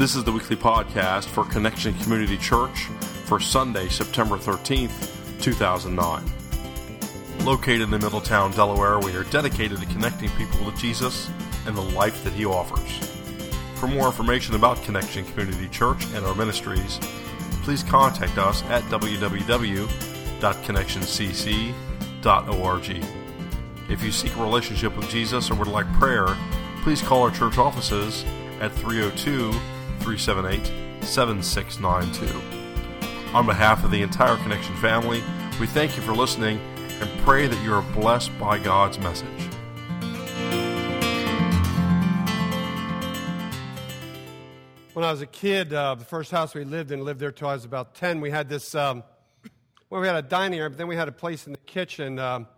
This is the weekly podcast for Connection Community Church for Sunday, September 13th, 2009. Located in Middletown, Delaware, we are dedicated to connecting people with Jesus and the life that He offers. For more information about Connection Community Church and our ministries, please contact us at www.connectioncc.org. If you seek a relationship with Jesus or would like prayer, please call our church offices at 302 378 7692. On behalf of the entire Connection family, we thank you for listening and pray that you are blessed by God's message. When I was a kid, uh, the first house we lived in, lived there till I was about 10, we had this, um, well, we had a dining area, but then we had a place in the kitchen um,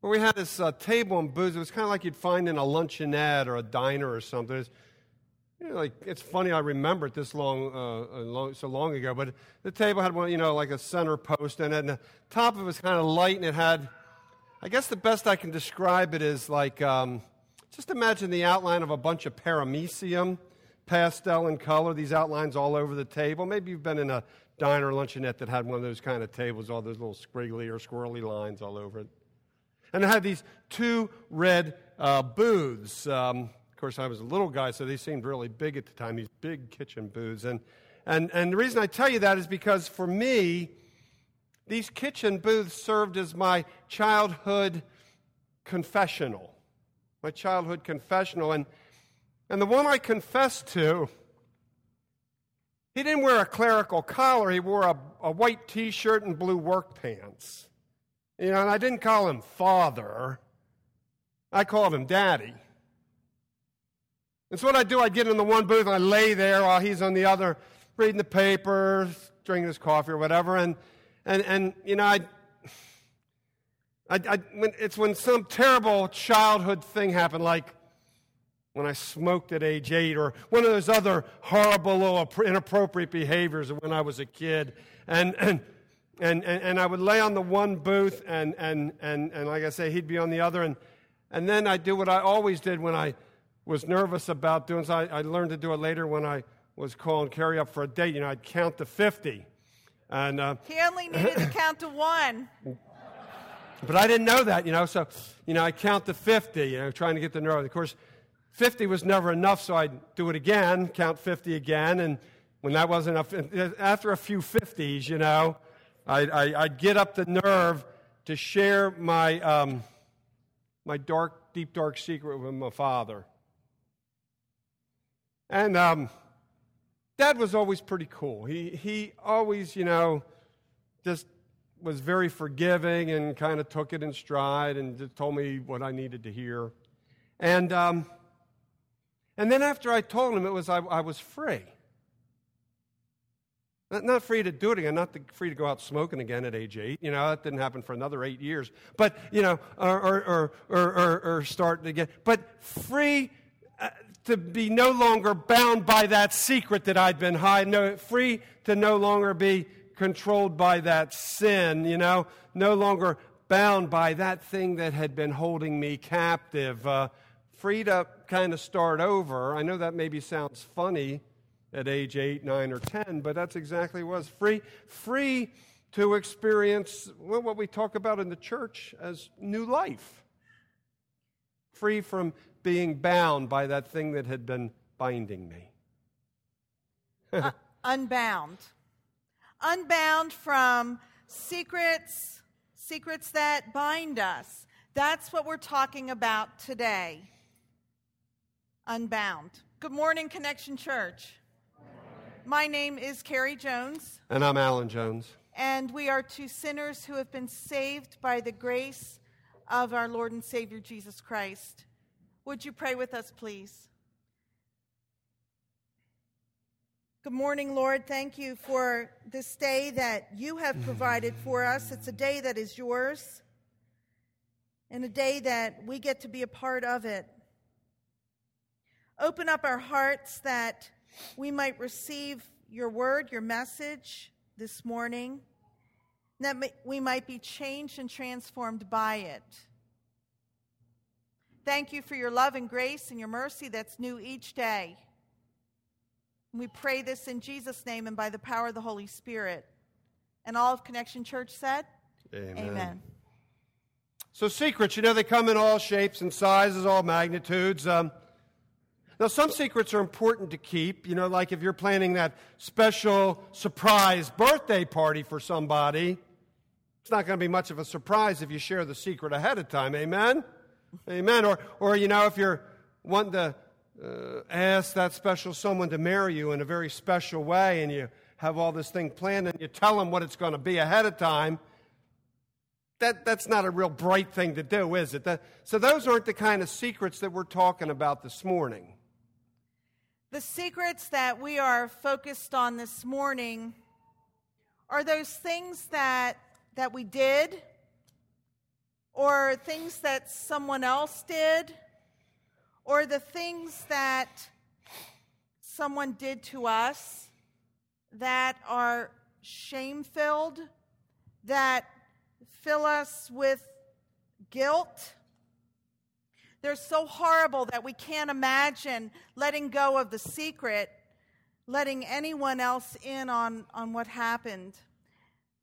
where we had this uh, table and booze. It was kind of like you'd find in a luncheonette or a diner or something. It was, you know, like it's funny I remember it this long, uh, uh, long, so long ago. But the table had one, you know, like a center post and the top of it was kind of light, and it had, I guess the best I can describe it is like, um, just imagine the outline of a bunch of paramecium, pastel in color. These outlines all over the table. Maybe you've been in a diner luncheonette that had one of those kind of tables, all those little squiggly or squirrely lines all over it. And it had these two red uh, booths. Um, course, I was a little guy, so they seemed really big at the time, these big kitchen booths. And, and, and the reason I tell you that is because for me, these kitchen booths served as my childhood confessional. My childhood confessional. And, and the one I confessed to, he didn't wear a clerical collar, he wore a, a white t shirt and blue work pants. You know, and I didn't call him father, I called him daddy. And so what I do, I get in the one booth and I lay there while he's on the other, reading the paper, drinking his coffee or whatever. And, and, and you know, I, I, I when, it's when some terrible childhood thing happened, like when I smoked at age eight, or one of those other horrible, inappropriate behaviors when I was a kid. And, and, and, and, and I would lay on the one booth, and, and, and, and like I say, he'd be on the other. And, and then I do what I always did when I was nervous about doing so. I, I learned to do it later when I was calling Carrie up for a date. You know, I'd count to 50. And, uh, he only needed to count to one. But I didn't know that, you know, so, you know, I count to 50, you know, trying to get the nerve. Of course, 50 was never enough, so I'd do it again, count 50 again, and when that wasn't enough, after a few 50s, you know, I'd, I'd get up the nerve to share my, um, my dark, deep, dark secret with my father. And um, Dad was always pretty cool. He, he always, you know, just was very forgiving and kind of took it in stride and just told me what I needed to hear. And, um, and then after I told him it was, I, I was free. Not, not free to do it again, not to, free to go out smoking again at age eight. You know, that didn't happen for another eight years. But, you know, or, or, or, or, or start again. But free uh, to be no longer bound by that secret that I'd been hiding, no, free to no longer be controlled by that sin, you know, no longer bound by that thing that had been holding me captive, uh, free to kind of start over. I know that maybe sounds funny at age 8, 9, or 10, but that's exactly what it was. Free, free to experience what we talk about in the church as new life. Free from being bound by that thing that had been binding me. uh, unbound. Unbound from secrets, secrets that bind us. That's what we're talking about today. Unbound. Good morning, Connection Church. My name is Carrie Jones. And I'm Alan Jones. And we are two sinners who have been saved by the grace of our Lord and Savior Jesus Christ. Would you pray with us, please? Good morning, Lord. Thank you for this day that you have provided for us. It's a day that is yours and a day that we get to be a part of it. Open up our hearts that we might receive your word, your message this morning, that we might be changed and transformed by it. Thank you for your love and grace and your mercy that's new each day. We pray this in Jesus' name and by the power of the Holy Spirit. And all of Connection Church said, Amen. Amen. So, secrets, you know, they come in all shapes and sizes, all magnitudes. Um, now, some secrets are important to keep, you know, like if you're planning that special surprise birthday party for somebody, it's not going to be much of a surprise if you share the secret ahead of time. Amen? Amen. Or, or you know, if you're wanting to uh, ask that special someone to marry you in a very special way and you have all this thing planned and you tell them what it's going to be ahead of time, that, that's not a real bright thing to do, is it? That, so, those aren't the kind of secrets that we're talking about this morning. The secrets that we are focused on this morning are those things that, that we did, or things that someone else did, or the things that someone did to us that are shame filled, that fill us with guilt. They're so horrible that we can't imagine letting go of the secret, letting anyone else in on, on what happened.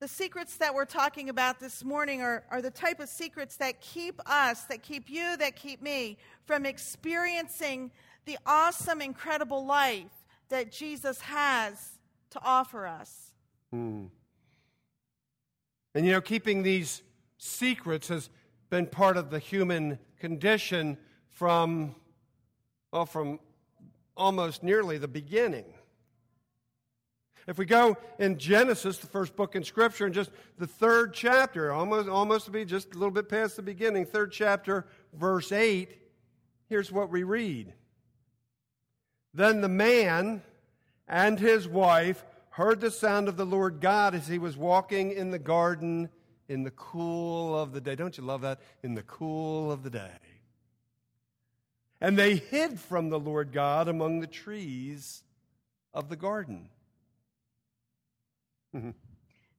The secrets that we're talking about this morning are, are the type of secrets that keep us, that keep you, that keep me from experiencing the awesome, incredible life that Jesus has to offer us. Hmm. And you know, keeping these secrets has been part of the human condition from, well, from almost nearly the beginning. If we go in Genesis, the first book in Scripture, and just the third chapter, almost, almost to be just a little bit past the beginning, third chapter, verse 8, here's what we read. Then the man and his wife heard the sound of the Lord God as he was walking in the garden in the cool of the day. Don't you love that? In the cool of the day. And they hid from the Lord God among the trees of the garden.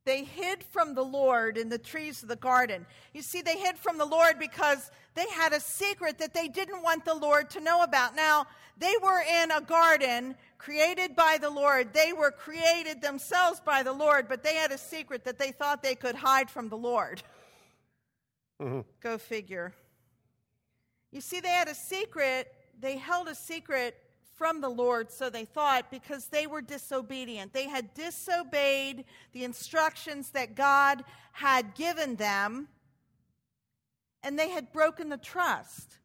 They hid from the Lord in the trees of the garden. You see, they hid from the Lord because they had a secret that they didn't want the Lord to know about. Now, they were in a garden created by the Lord. They were created themselves by the Lord, but they had a secret that they thought they could hide from the Lord. Mm-hmm. Go figure. You see, they had a secret, they held a secret from the Lord, so they thought, because they were disobedient. They had disobeyed the instructions that God had given them, and they had broken the trust.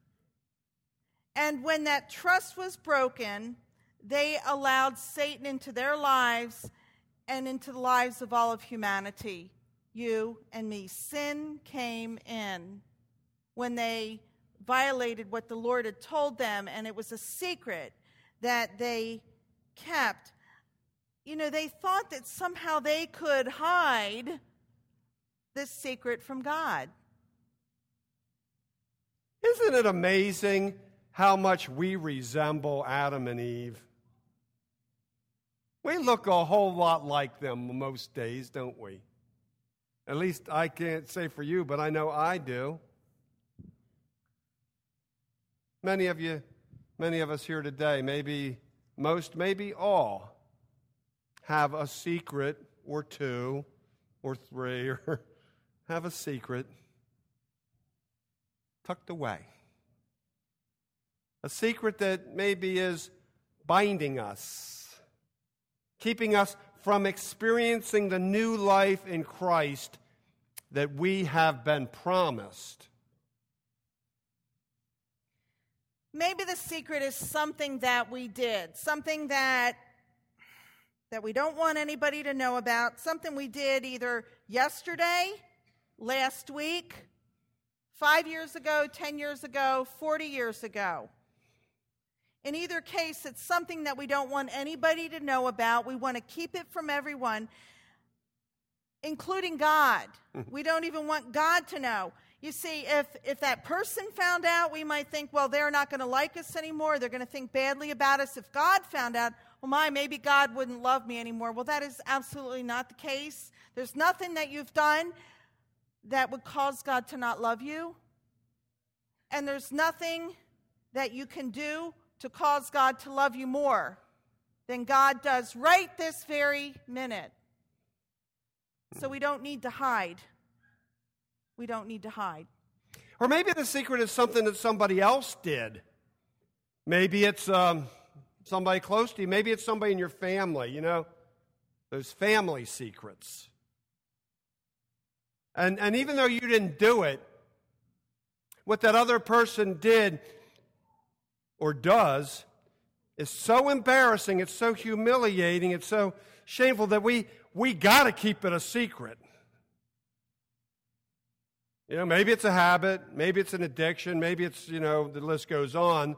And when that trust was broken, they allowed Satan into their lives and into the lives of all of humanity, you and me. Sin came in when they violated what the Lord had told them, and it was a secret that they kept. You know, they thought that somehow they could hide this secret from God. Isn't it amazing how much we resemble Adam and Eve? We look a whole lot like them most days, don't we? At least I can't say for you, but I know I do. Many of you Many of us here today, maybe most, maybe all, have a secret or two or three or have a secret tucked away. A secret that maybe is binding us, keeping us from experiencing the new life in Christ that we have been promised. Maybe the secret is something that we did, something that that we don't want anybody to know about, something we did either yesterday, last week, 5 years ago, 10 years ago, 40 years ago. In either case, it's something that we don't want anybody to know about. We want to keep it from everyone, including God. Mm-hmm. we don't even want God to know. You see, if, if that person found out, we might think, well, they're not going to like us anymore. They're going to think badly about us. If God found out, well, my, maybe God wouldn't love me anymore. Well, that is absolutely not the case. There's nothing that you've done that would cause God to not love you. And there's nothing that you can do to cause God to love you more. than God does right this very minute. So we don't need to hide. We don't need to hide. Or maybe the secret is something that somebody else did. Maybe it's um, somebody close to you. Maybe it's somebody in your family, you know, those family secrets. And, and even though you didn't do it, what that other person did or does is so embarrassing, it's so humiliating, it's so shameful that we, we got to keep it a secret. You know, maybe it's a habit, maybe it's an addiction, maybe it's, you know, the list goes on.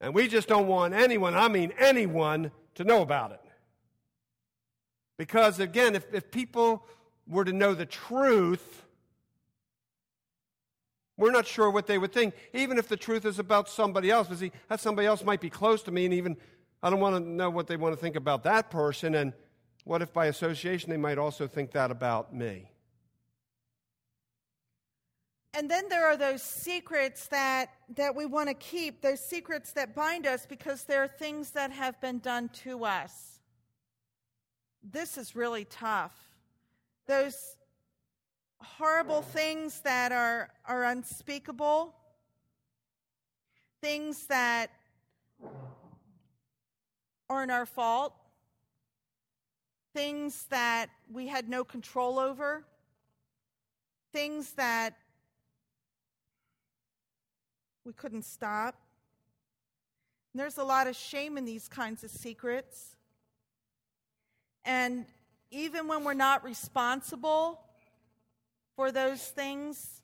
And we just don't want anyone, I mean anyone, to know about it. Because again, if, if people were to know the truth, we're not sure what they would think, even if the truth is about somebody else. Because see, that somebody else might be close to me, and even I don't want to know what they want to think about that person. And what if by association they might also think that about me? And then there are those secrets that, that we want to keep, those secrets that bind us because there are things that have been done to us. This is really tough. Those horrible things that are, are unspeakable, things that aren't our fault, things that we had no control over, things that we couldn't stop. And there's a lot of shame in these kinds of secrets. And even when we're not responsible for those things,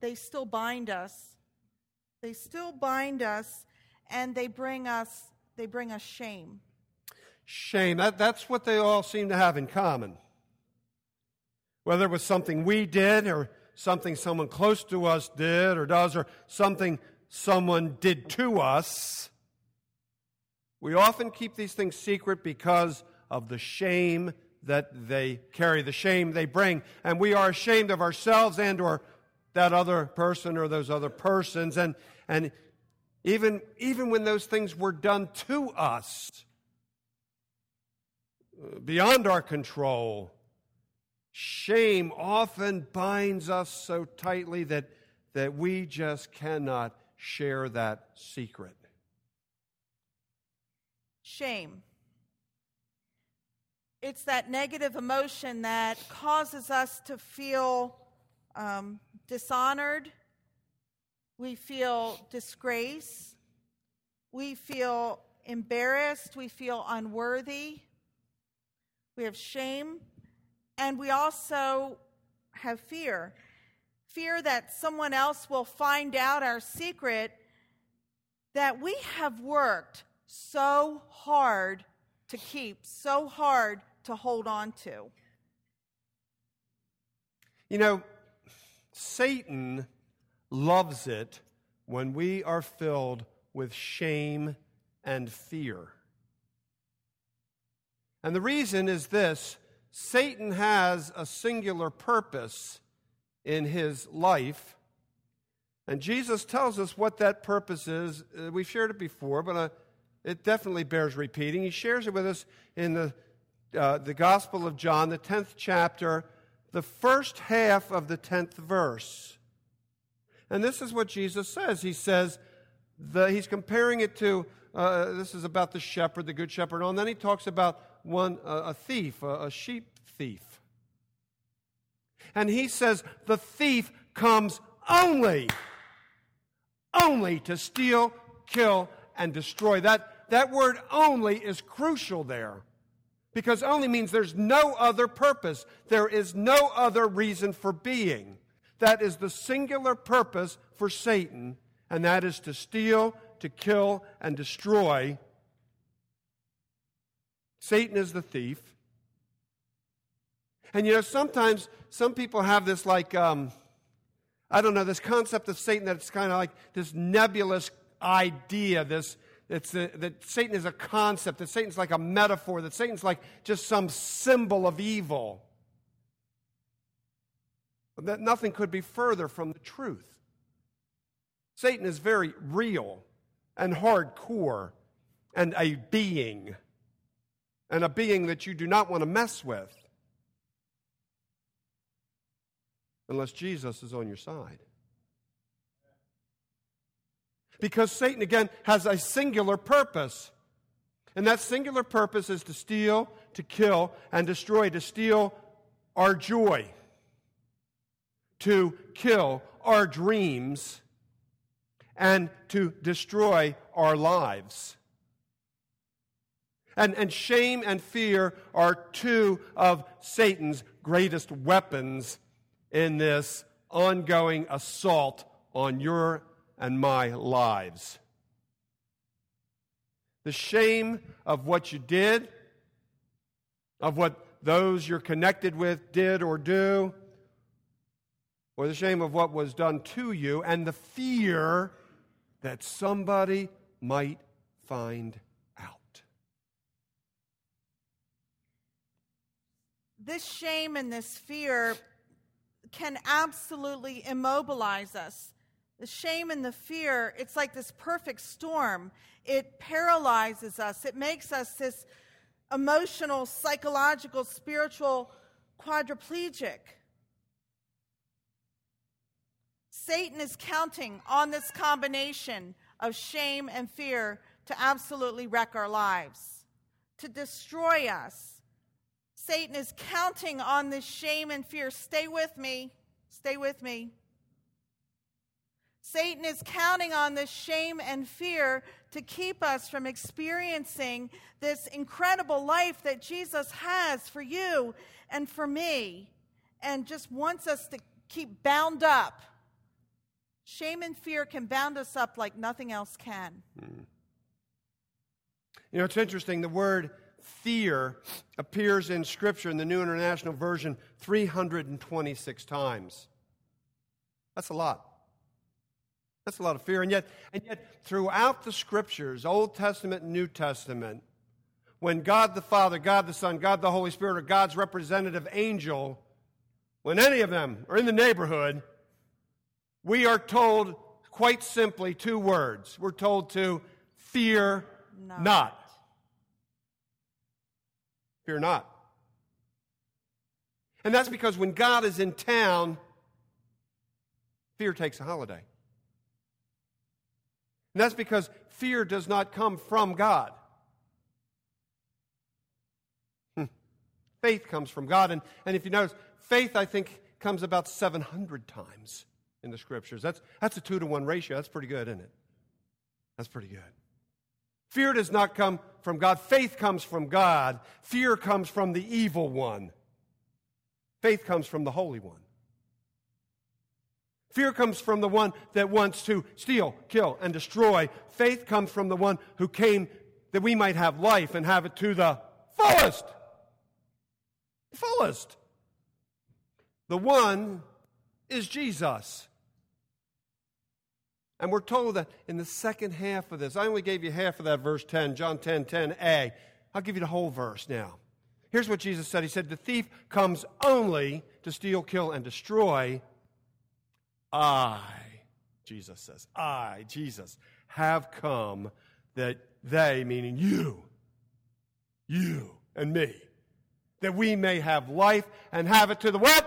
they still bind us. They still bind us and they bring us they bring us shame. Shame. That, that's what they all seem to have in common. Whether it was something we did or something someone close to us did or does, or something someone did to us. We often keep these things secret because of the shame that they carry, the shame they bring. And we are ashamed of ourselves and or that other person or those other persons. And, and even, even when those things were done to us, uh, beyond our control, Shame often binds us so tightly that, that we just cannot share that secret. Shame. It's that negative emotion that causes us to feel um, dishonored. We feel disgrace. We feel embarrassed. We feel unworthy. We have shame and we also have fear fear that someone else will find out our secret that we have worked so hard to keep, so hard to hold on to. You know, Satan loves it when we are filled with shame and fear. And the reason is this Satan has a singular purpose in his life. And Jesus tells us what that purpose is. Uh, we've shared it before, but uh, it definitely bears repeating. He shares it with us in the, uh, the Gospel of John, the 10th chapter, the first half of the 10th verse. And this is what Jesus says. He says, the, he's comparing it to, uh, this is about the shepherd, the good shepherd, and then he talks about one, a thief, a, sheep thief. And he says the thief comes only, only to steal, kill, and destroy. That, that word only is crucial there because only means there's no other purpose, there is no other reason for being. That is the singular purpose for Satan, and that is to steal, to kill, and destroy. Satan is the thief. And you know, sometimes some people have this like, um, I don't know, this concept of Satan that's kind of like this nebulous idea, this, it's a, that Satan is a concept, that Satan's like a metaphor, that Satan's like just some symbol of evil. That nothing could be further from the truth. Satan is very real and hardcore and a being, and a being that you do not want to mess with unless Jesus is on your side. Because Satan, again, has a singular purpose. And that singular purpose is to steal, to kill, and destroy, to steal our joy, to kill our dreams, and to destroy our lives. And, and shame and fear are two of Satan's greatest weapons in this ongoing assault on your and my lives. The shame of what you did, of what those you're connected with did or do, or the shame of what was done to you, and the fear that somebody might find out. This shame and this fear can absolutely immobilize us. The shame and the fear, it's like this perfect storm. It paralyzes us, it makes us this emotional, psychological, spiritual quadriplegic. Satan is counting on this combination of shame and fear to absolutely wreck our lives, to destroy us. Satan is counting on this shame and fear. Stay with me. Stay with me. Satan is counting on this shame and fear to keep us from experiencing this incredible life that Jesus has for you and for me, and just wants us to keep bound up Shame and fear can bound us up like nothing else can. Mm. You know, it's interesting. The word fear appears in Scripture in the New International Version 326 times. That's a lot. That's a lot of fear. And yet, and yet, throughout the Scriptures, Old Testament and New Testament, when God the Father, God the Son, God the Holy Spirit, or God's representative angel, when any of them are in the neighborhood, we are told quite simply two words. We're told to fear not. not. Fear not. And that's because when God is in town, fear takes a holiday. And that's because fear does not come from God. Hmm. Faith comes from God. And, and if you notice, faith, I think, comes about 700 times in the scriptures. That's, that's a two to one ratio. That's pretty good, isn't it? That's pretty good. Fear does not come from God. Faith comes from God. Fear comes from the evil one. Faith comes from the Holy One. Fear comes from the one that wants to steal, kill, and destroy. Faith comes from the one who came that we might have life and have it to the fullest. Fullest. The one is Jesus. And we're told that in the second half of this, I only gave you half of that verse 10, John 10 10a. I'll give you the whole verse now. Here's what Jesus said He said, The thief comes only to steal, kill, and destroy. I, Jesus says, I, Jesus, have come that they, meaning you, you and me, that we may have life and have it to the what?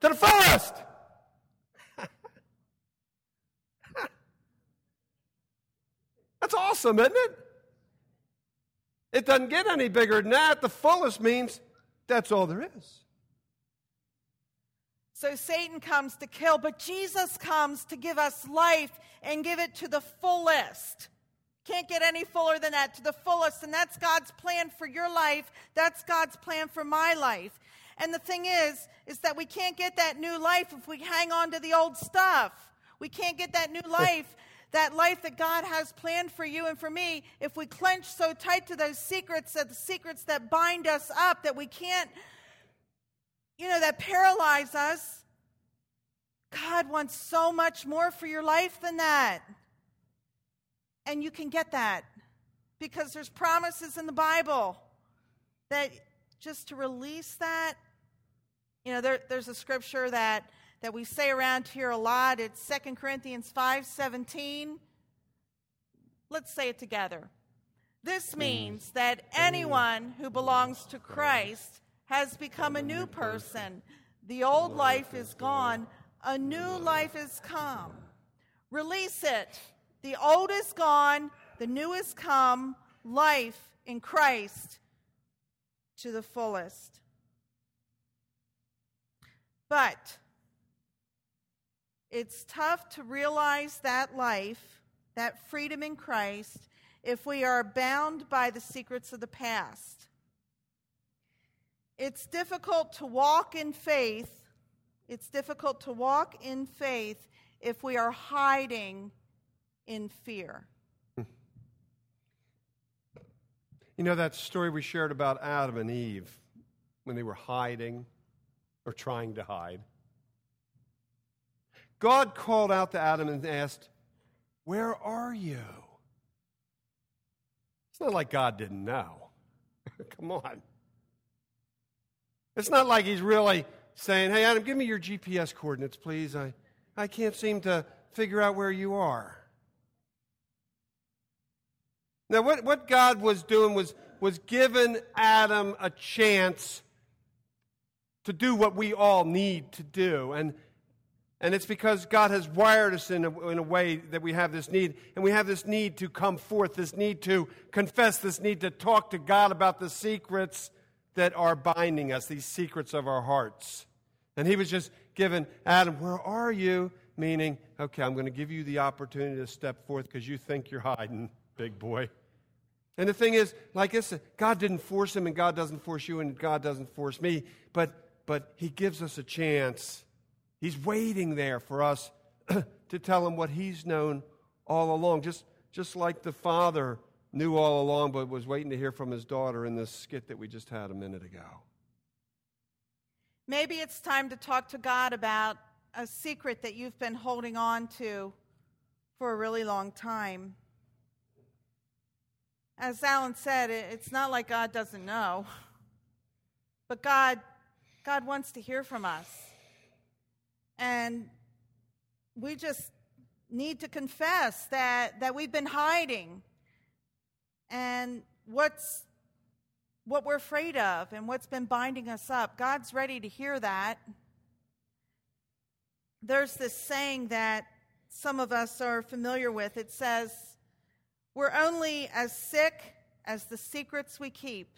To the fullest. That's awesome, isn't it? It doesn't get any bigger than that. The fullest means that's all there is. So Satan comes to kill, but Jesus comes to give us life and give it to the fullest. Can't get any fuller than that, to the fullest. And that's God's plan for your life. That's God's plan for my life. And the thing is, is that we can't get that new life if we hang on to the old stuff. We can't get that new life that life that God has planned for you and for me, if we clench so tight to those secrets, that the secrets that bind us up, that we can't, you know, that paralyze us, God wants so much more for your life than that. And you can get that because there's promises in the Bible that just to release that, you know, there, there's a scripture that that we say around here a lot. It's 2 Corinthians 5:17. Let's say it together. This means that anyone who belongs to Christ has become a new person. The old life is gone, a new life is come. Release it. The old is gone, the new is come, life in Christ to the fullest. But it's tough to realize that life, that freedom in Christ, if we are bound by the secrets of the past. It's difficult to walk in faith. It's difficult to walk in faith if we are hiding in fear. You know that story we shared about Adam and Eve when they were hiding or trying to hide? God called out to Adam and asked, Where are you? It's not like God didn't know. Come on. It's not like he's really saying, Hey, Adam, give me your GPS coordinates, please. I, I can't seem to figure out where you are. Now, what, what God was doing was, was giving Adam a chance to do what we all need to do. And, and it's because God has wired us in a, in a way that we have this need. And we have this need to come forth, this need to confess, this need to talk to God about the secrets that are binding us, these secrets of our hearts. And he was just given, Adam, Where are you? Meaning, okay, I'm going to give you the opportunity to step forth because you think you're hiding big boy. And the thing is, like I said, God didn't force him, and God doesn't force you, and God doesn't force me, but, but He gives us a chance. He's waiting there for us to tell Him what He's known all along, just, just like the Father knew all along, but was waiting to hear from His daughter in this skit that we just had a minute ago. Maybe it's time to talk to God about a secret that you've been holding on to for a really long time as Alan said, it's not like God doesn't know, but God, God wants to hear from us. And we just need to confess that, that we've been hiding and what's what we're afraid of and what's been binding us up. God's ready to hear that. There's this saying that some of us are familiar with. It says, we're only as sick as the secrets we keep.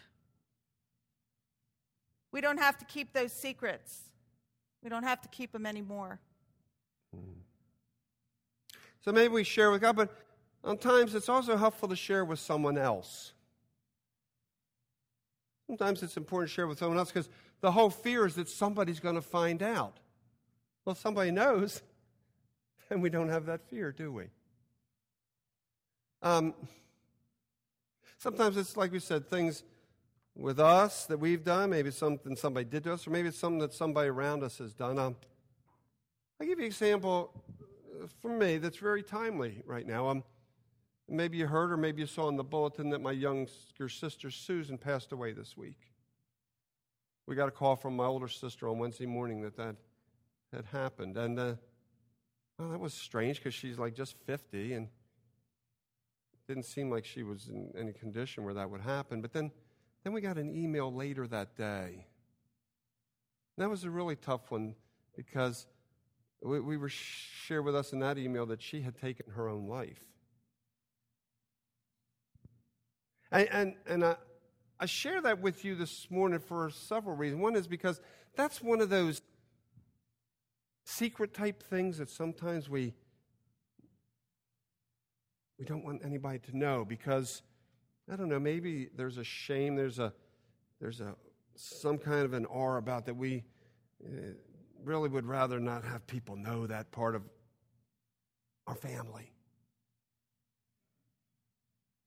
We don't have to keep those secrets. We don't have to keep them anymore. So maybe we share with God, but sometimes it's also helpful to share with someone else. Sometimes it's important to share with someone else because the whole fear is that somebody's going to find out. Well, if somebody knows, and we don't have that fear, do we? Um, sometimes it's like we said, things with us that we've done, maybe something somebody did to us, or maybe it's something that somebody around us has done. Um, I'll give you an example uh, for me that's very timely right now. Um, maybe you heard or maybe you saw in the bulletin that my younger sister Susan passed away this week. We got a call from my older sister on Wednesday morning that that had happened. And uh, well, that was strange because she's like just 50 and didn't seem like she was in any condition where that would happen. But then, then we got an email later that day. that was a really tough one because we, we were shared with us in that email that she had taken her own life. And, and, and I, I share that with you this morning for several reasons. One is because that's one of those secret type things that sometimes we we don't want anybody to know because I don't know, maybe there's a shame, there's a there's a some kind of an awe about that we uh, really would rather not have people know that part of our family.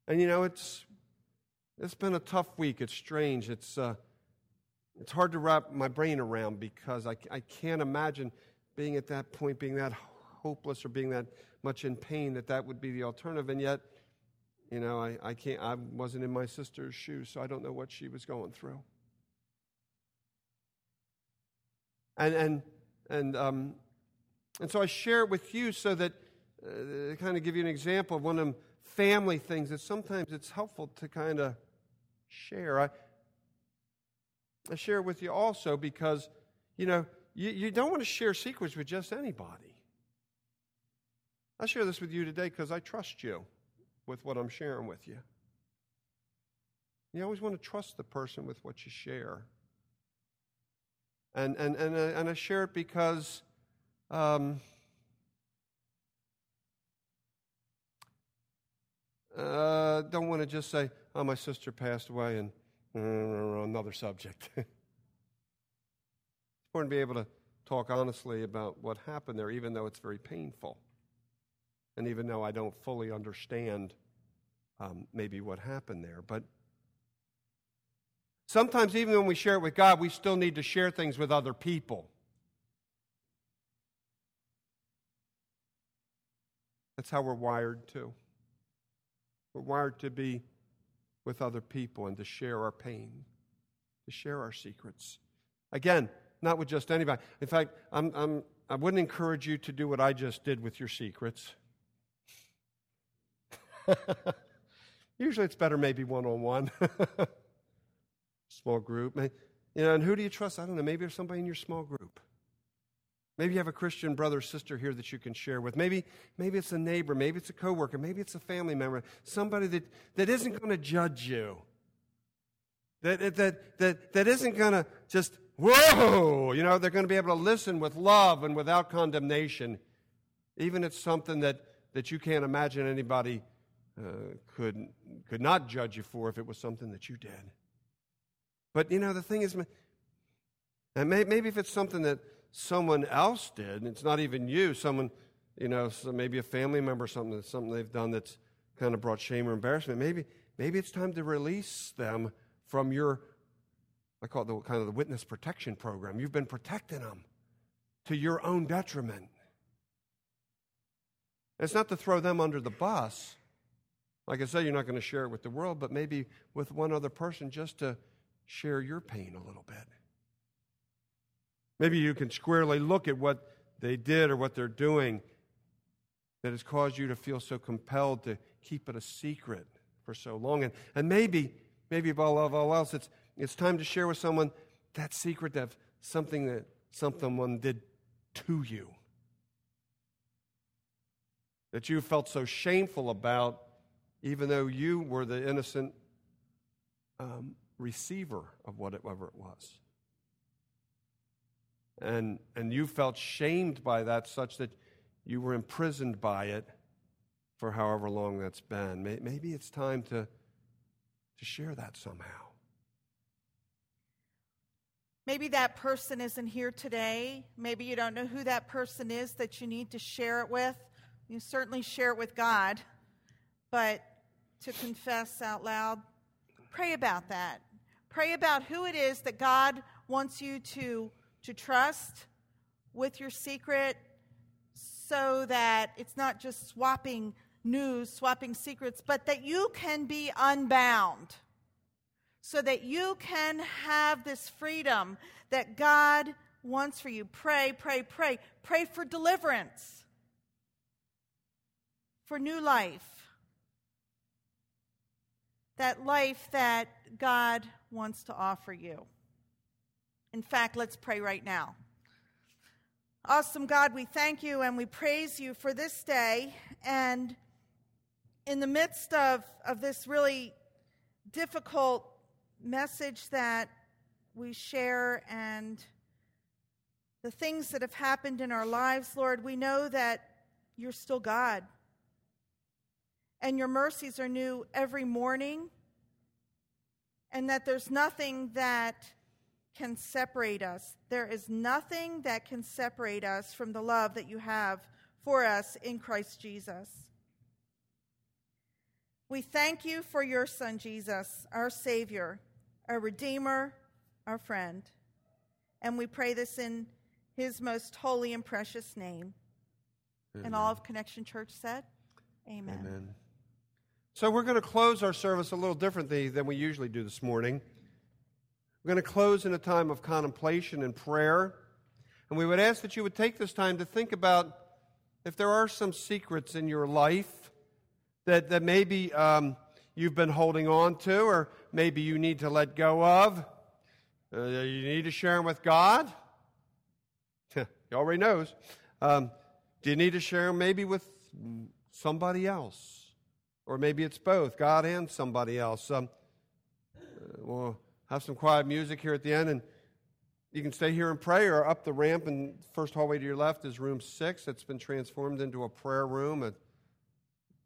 And you know, it's it's been a tough week. It's strange. It's uh, it's hard to wrap my brain around because I, I can't imagine being at that point, being that hopeless or being that much in pain that that would be the alternative. And yet, you know, I, I can't, I wasn't in my sister's shoes, so I don't know what she was going through. And, and, and, um, and so I share it with you so that uh, kind of give you an example of one of them family things that sometimes it's helpful to kind of share. I, I share it with you also because, you know, you, you don't want to share secrets with just anybody. I share this with you today because I trust you with what I'm sharing with you. You always want to trust the person with what you share. And, and, and, uh, and I share it because um, uh, don't want to just say, oh, my sister passed away and uh, another subject. it's important to be able to talk honestly about what happened there, even though it's very painful. And even though I don't fully understand um, maybe what happened there. But sometimes, even when we share it with God, we still need to share things with other people. That's how we're wired too. We're wired to be with other people and to share our pain, to share our secrets. Again, not with just anybody. In fact, I'm, I'm, I wouldn't encourage you to do what I just did with your secrets. Usually it's better maybe one on one, small group. You know, and who do you trust? I don't know. Maybe there's somebody in your small group. Maybe you have a Christian brother or sister here that you can share with. Maybe, maybe it's a neighbor. Maybe it's a coworker. Maybe it's a family member. Somebody that, that isn't going to judge you. That, that, that, that isn't going to just, whoa! You know, they're going to be able to listen with love and without condemnation. Even if it's something that, that you can't imagine anybody uh, could, could not judge you for if it was something that you did. But, you know, the thing is, and maybe if it's something that someone else did, and it's not even you, someone, you know, so maybe a family member, or something, something they've done that's kind of brought shame or embarrassment, maybe, maybe it's time to release them from your, I call it the kind of the witness protection program. You've been protecting them to your own detriment. It's not to throw them under the bus. Like I said, you're not going to share it with the world, but maybe with one other person just to share your pain a little bit. Maybe you can squarely look at what they did or what they're doing that has caused you to feel so compelled to keep it a secret for so long. And, and maybe, maybe above all else, it's, it's time to share with someone that secret of something that someone did to you. That you felt so shameful about, even though you were the innocent um, receiver of whatever it was and, and you felt shamed by that such that you were imprisoned by it for however long that's been. Maybe it's time to, to share that somehow. Maybe that person isn't here today. Maybe you don't know who that person is that you need to share it with. You certainly share it with God, but to confess out loud, pray about that. Pray about who it is that God wants you to to trust with your secret so that it's not just swapping news, swapping secrets, but that you can be unbound. So that you can have this freedom that God wants for you. Pray, pray, pray. Pray for deliverance, for new life. That life that God wants to offer you. In fact, let's pray right now. Awesome God, we thank you and we praise you for this day. And in the midst of, of this really difficult message that we share and the things that have happened in our lives, Lord, we know that you're still God. And your mercies are new every morning. And that there's nothing that can separate us. There is nothing that can separate us from the love that you have for us in Christ Jesus. We thank you for your Son, Jesus, our Savior, our Redeemer, our friend. And we pray this in his most holy and precious name. Amen. And all of Connection Church said, Amen. Amen. So we're going to close our service a little differently than we usually do this morning. We're going to close in a time of contemplation and prayer. And we would ask that you would take this time to think about if there are some secrets in your life that, that maybe um, you've been holding on to, or maybe you need to let go of. Uh, you need to share them with God. he already knows. Um, do you need to share them maybe with somebody else? Or maybe it's both, God and somebody else. Um, uh, we'll have some quiet music here at the end, and you can stay here and pray, or up the ramp and first hallway to your left is room six. It's been transformed into a prayer room. A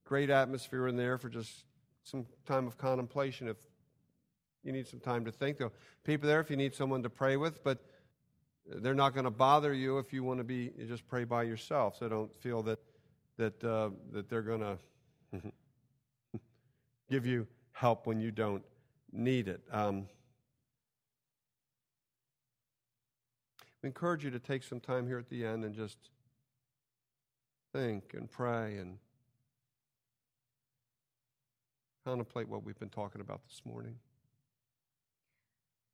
great atmosphere in there for just some time of contemplation if you need some time to think. There people there if you need someone to pray with, but they're not going to bother you if you want to be just pray by yourself. So don't feel that that uh, that they're going to give you help when you don't need it. Um, we encourage you to take some time here at the end and just think and pray and contemplate what we've been talking about this morning.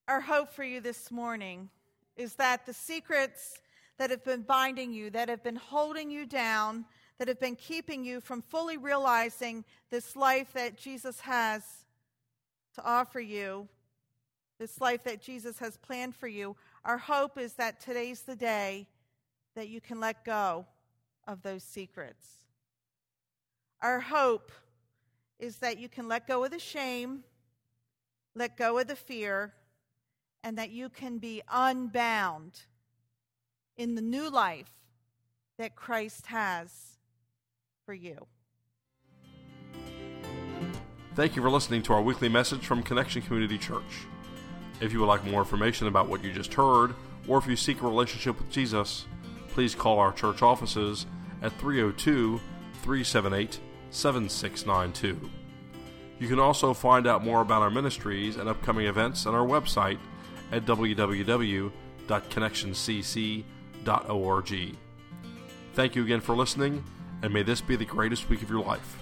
Our hope for you this morning is that the secrets that have been binding you, that have been holding you down, that have been keeping you from fully realizing this life that Jesus has to offer you, this life that Jesus has planned for you, our hope is that today's the day that you can let go of those secrets. Our hope is that you can let go of the shame, let go of the fear, and that you can be unbound in the new life that Christ has for you. Thank you for listening to our weekly message from Connection Community Church. If you would like more information about what you just heard, or if you seek a relationship with Jesus, please call our church offices at 302 378 7692. You can also find out more about our ministries and upcoming events on our website at www.connectioncc.org. Thank you again for listening, and may this be the greatest week of your life.